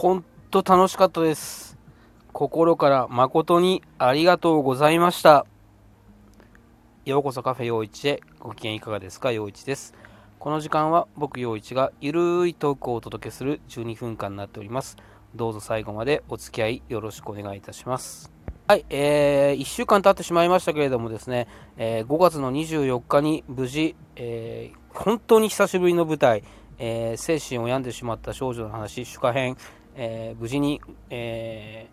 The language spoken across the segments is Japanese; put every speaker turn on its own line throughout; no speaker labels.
本当楽しかったです。心から誠にありがとうございました。ようこそカフェ陽一へご機嫌いかがですか？陽一です。この時間は僕陽一がゆるいトークをお届けする12分間になっております。どうぞ最後までお付き合いよろしくお願いいたします。はい、えー、1週間経ってしまいましたけれどもですね、えー、5月の24日に無事、えー、本当に久しぶりの舞台、えー、精神を病んでしまった少女の話、主歌編、えー、無事に、え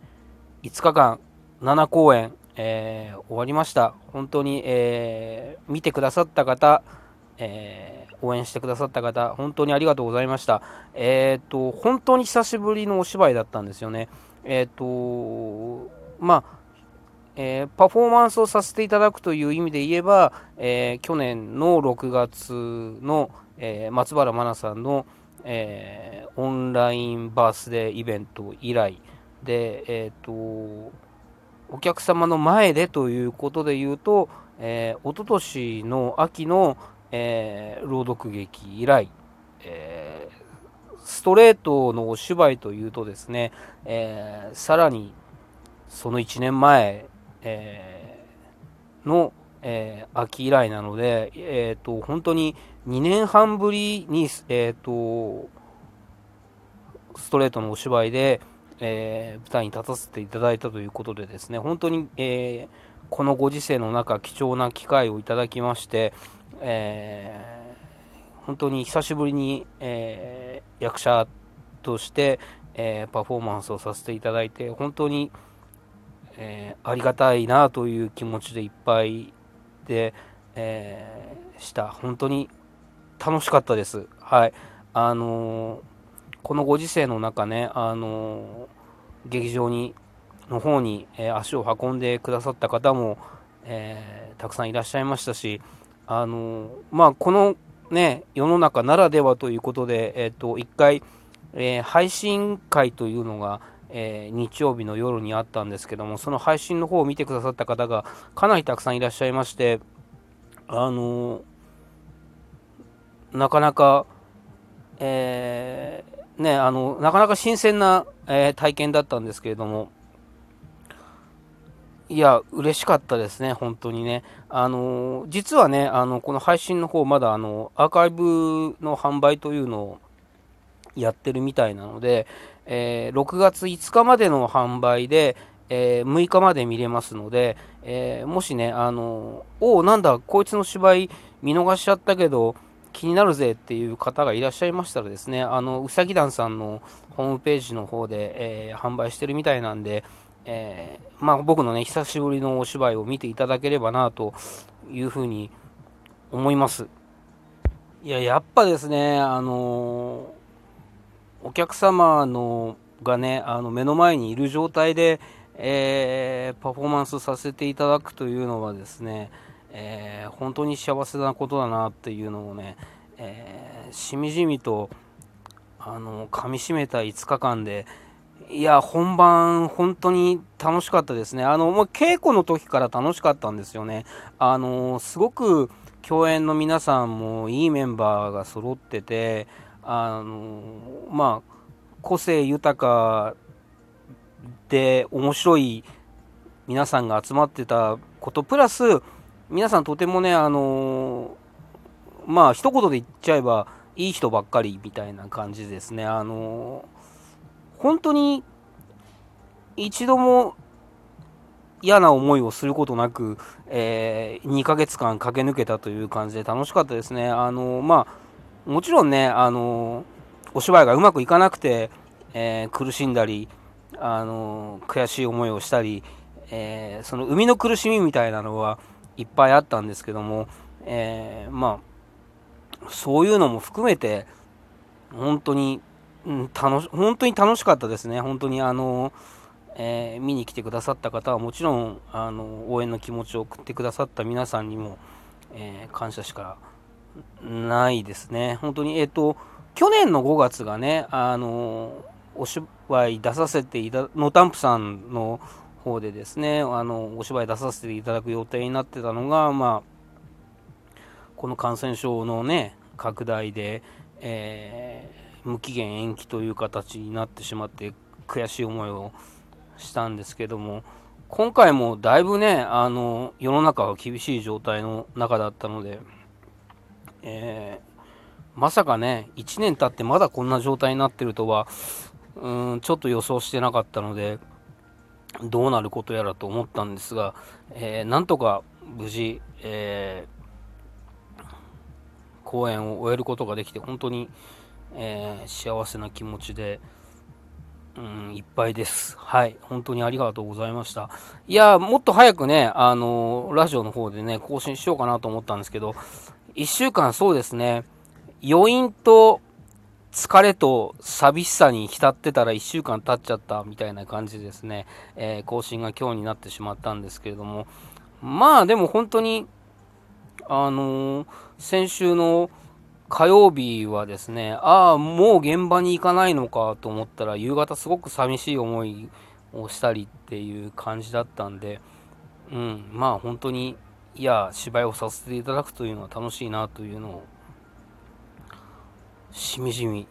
ー、5日間、7公演、えー、終わりました。本当に、え、見てくださった方、え、応援してくださった方、本当にありがとうございました。えっ、と、本当に久しぶりのお芝居だったんですよね。えっ、と、まあ、えー、パフォーマンスをさせていただくという意味で言えば、えー、去年の6月の、えー、松原真奈さんの、えオンラインバースデーイベント以来。で、えっ、と、お客様の前でということで言うと、えー、一昨年の秋の、え朗読劇以来、えストレートのお芝居というとですね、えさらにその1年前えー、の、えー、秋以来なので、えーと、本当に2年半ぶりに、えーと、ストレートのお芝居で、えー、舞台に立たせていただいたということでですね本当に、えー、このご時世の中貴重な機会をいただきまして、えー、本当に久しぶりに、え役者として、えパフォーマンスをさせていただいて本当にえ、ありがたいなという気持ちでいっぱいで、え、した。本当に楽しかったです。はいあのー、このご時世の中ね、あの劇場にの方に、え足を運んでくださった方も、えたくさんいらっしゃいましたし、あのまあ、このね、世の中ならではということで、えっ、と、一回、え配信会というのが、え、日曜日の夜にあったんですけども、その配信の方を見てくださった方がかなりたくさんいらっしゃいまして、あの、なかなか、えー、ね、あの、なかなか新鮮な、え体験だったんですけれども、いや、嬉しかったですね、本当にね。あの実はね、あの、この配信の方、まだ、あの、アーカイブの販売というのをやってるみたいなので、えー、6月5日までの販売で、えー、6日まで見れますので、えー、もしね、あのおお、なんだ、こいつの芝居見逃しちゃったけど、気になるぜっていう方がいらっしゃいましたらですね、あの、うさぎ団さんのホームページの方で、えー、販売してるみたいなんで、えー、まあ、僕のね、久しぶりのお芝居を見ていただければなというふうに思います。いや、やっぱですね、あのお客様のがね、あの目の前にいる状態で、えー、パフォーマンスさせていただくというのはですね、えー、本当に幸せなことだなっていうのをね、えー、しみじみとあの噛みしめた5日間で、いや、本番、本当に楽しかったですね。あの、もう稽古の時から楽しかったんですよね。あの、すごく共演の皆さんもいいメンバーが揃ってて、あのまあ個性豊かで面白い皆さんが集まってたことプラス皆さんとてもねあのまあ一言で言っちゃえばいい人ばっかりみたいな感じですねあの本当に一度も嫌な思いをすることなく、えー、2ヶ月間駆け抜けたという感じで楽しかったですね。あのまあもちろんね、あのお芝居がうまくいかなくて、えー、苦しんだり、あの悔しい思いをしたり、えー、その生みの苦しみみたいなのはいっぱいあったんですけども、えー、まあそういうのも含めて本当に、うん、楽し本当に楽しかったですね本当にあの、えー、見に来てくださった方はもちろんあの応援の気持ちを送ってくださった皆さんにも、え感謝しかないですね。本当に、えっ、と、去年の5月がね、あの、お芝居出させていた、ノタンプさんの方でですね、あの、お芝居出させていただく予定になってたのが、まあ、この感染症のね、拡大で、えー、無期限延期という形になってしまって悔しい思いをしたんですけども今回もだいぶねあの世の中が厳しい状態の中だったので、えー、まさかね1年経ってまだこんな状態になってるとはうんちょっと予想してなかったのでどうなることやらと思ったんですが、えー、なんとか無事、えー、公演を終えることができて本当に、えー、幸せな気持ちで、うん、いっぱいです。はい。本当にありがとうございました。いや、もっと早くね、あのラジオの方でね、更新しようかなと思ったんですけど、1週間そうですね、余韻と疲れと寂しさに浸ってたら1週間経っちゃったみたいな感じですね、えー、更新が今日になってしまったんですけれども、まあでも本当に、あのー、先週の火曜日はですね、ああ、もう現場に行かないのかと思ったら、夕方すごく寂しい思いをしたりっていう感じだったんで、うん、まあ本当に、いや、芝居をさせていただくというのは楽しいなというのをしみじみ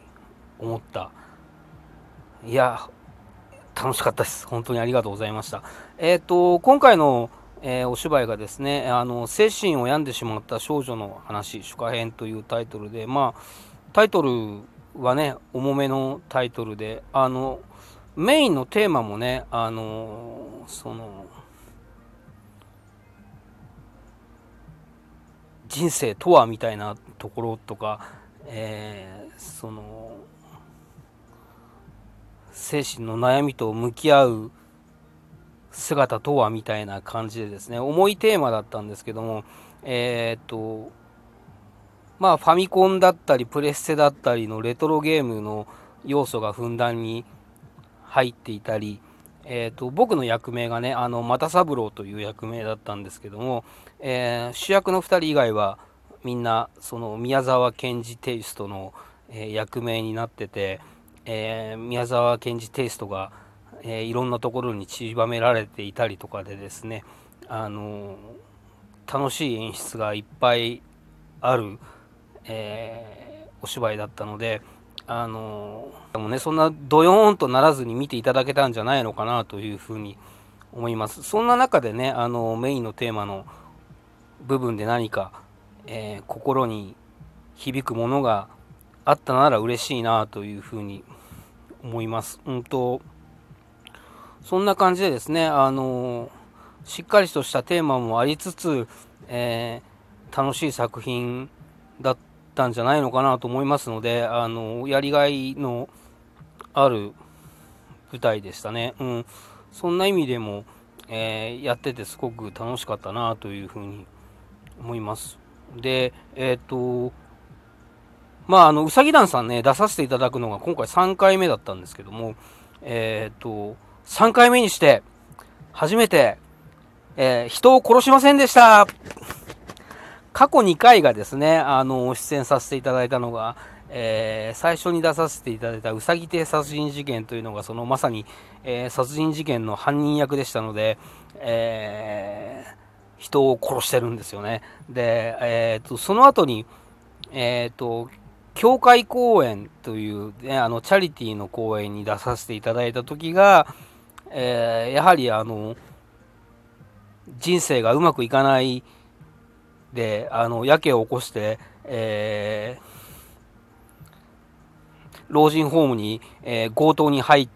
思った。いや楽しかったです。本当にありがとうございました。えっ、ー、と今回の、えー、お芝居がですねあの精神を病んでしまった少女の話「主歌編」というタイトルでまあタイトルはね重めのタイトルであのメインのテーマもねあのその人生とはみたいなところとかえー、その精神の悩みと向き合う姿とはみたいな感じでですね重いテーマだったんですけどもえー、っとまあファミコンだったりプレステだったりのレトロゲームの要素がふんだんに入っていたり、えーと、僕の役名がねあの又三郎という役名だったんですけども、えー、主役の2人以外はみんなその宮沢賢治テイストの、えー、役名になってて、えー、宮沢賢治テイストが、えー、いろんなところに散りばめられていたりとかでですね、あの楽しい演出がいっぱいある、えお芝居だったので、あのでもねそんなドヨーンとならずに見ていただけたんじゃないのかなというふうに思います。そんな中でねあのメインのテーマの部分で何かえー、心に響くものがあったなら嬉しいなというふうに思います。うんとそんな感じでですね、あのしっかりとしたテーマもありつつ、えー、楽しい作品だったんじゃないのかなと思いますので、あのやりがいのある舞台でしたね。うん、そんな意味でも、えー、やっててすごく楽しかったなというふうに思います。で、えっ、と、まあ、あの、うさぎ団さんね、出させていただくのが今回3回目だったんですけども、えっ、と、3回目にして、初めて、えー、人を殺しませんでした。過去2回がですね、あの、出演させていただいたのが、えー、最初に出させていただいたうさぎ亭殺人事件というのが、そのまさに、えー、殺人事件の犯人役でしたので、えー、人を殺してるんですよね。で、えーと、その後に、えーと、教会公演という、ね、あのチャリティーの公演に出させていただいた時が、えー、やはりあの人生がうまくいかないであのやけを起こして、えー、老人ホームに、えー、強盗に入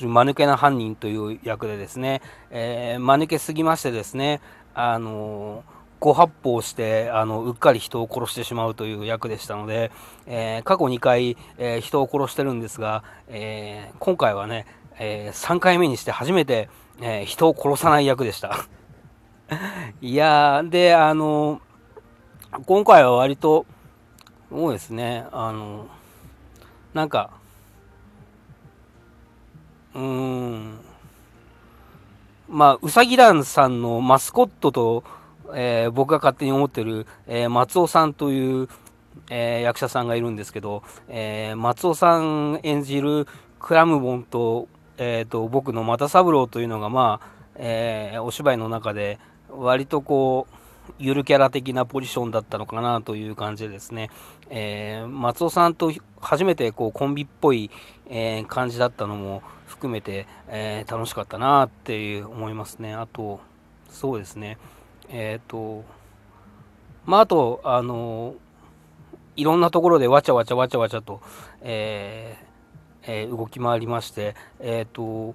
る間抜けな犯人という役でですね、えー、間抜けすぎましてですね、あのご発砲してあのうっかり人を殺してしまうという役でしたので、えー、過去2回、えー、人を殺してるんですが、えー、今回はね、え3回目にして初めて、え人を殺さない役でした。いやであの今回は割とそうですねあのなんかうーんまあ、うさぎ団さんのマスコットと、えー、僕が勝手に思ってる、えー、松尾さんという、えー、役者さんがいるんですけど、え松尾さん演じるクラムボンと,、えーと、僕の又三郎というのが、まあえお芝居の中で割とこうゆるキャラ的なポジションだったのかなという感じでですね、えー、松尾さんと初めてこうコンビっぽい、えー、感じだったのも含めて、えー、楽しかったなっていう思いますね。あと、そうですね、えっ、と、まあ、あと、あのいろんなところでわちゃわちゃわちゃわちゃと、ええ動き回りまして、えっ、と、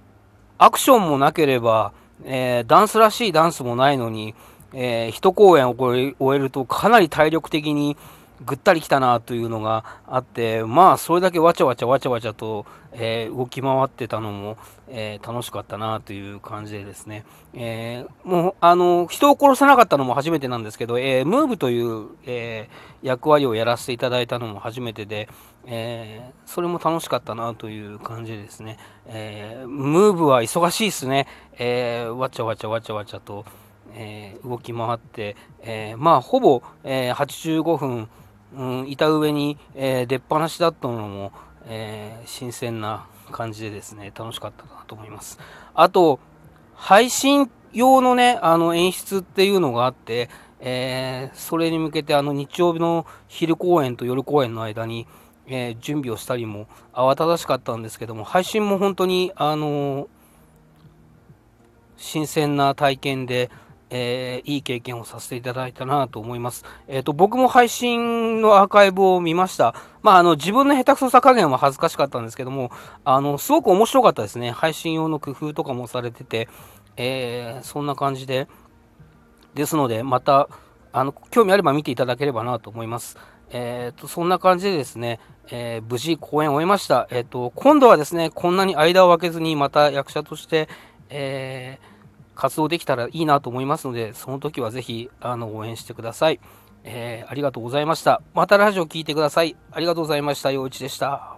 アクションもなければ、えダンスらしいダンスもないのに、えー、一公演を終えるとかなり体力的にぐったりきたなというのがあって、まあ、それだけわちゃわちゃわちゃわちゃと、えー、動き回ってたのも、えー、楽しかったなという感じでですね、えー、もう、あの、人を殺さなかったのも初めてなんですけど、えムーブという、え役割をやらせていただいたのも初めてで、えそれも楽しかったなという感じですね。えムーブは忙しいですね。えわちゃわちゃわちゃわちゃと、えー、動き回って、えー、まあほぼ、えー、85分、うん、いた上に、え出っ放しだったのも、え新鮮な感じでですね楽しかったなと思います。あと配信用のねあの演出っていうのがあって、えそれに向けてあの日曜日の昼公演と夜公演の間に、え準備をしたりも慌ただしかったんですけども配信も本当にあの新鮮な体験で、えー、いい経験をさせていただいたなと思います。えっ、ー、と、僕も配信のアーカイブを見ました。まあ、あの、自分の下手くそさ加減は恥ずかしかったんですけども、あの、すごく面白かったですね。配信用の工夫とかもされてて、えー、そんな感じで。ですので、また、あの、興味あれば見ていただければなと思います。えっ、と、そんな感じでですね、え無事公演を終えました。えっ、と、今度はですね、こんなに間を空けずにまた役者として、えー、活動できたらいいなと思いますので、その時はぜひ、あの、応援してください。えー、ありがとうございました。またラジオ聴いてください。ありがとうございました。陽一でした。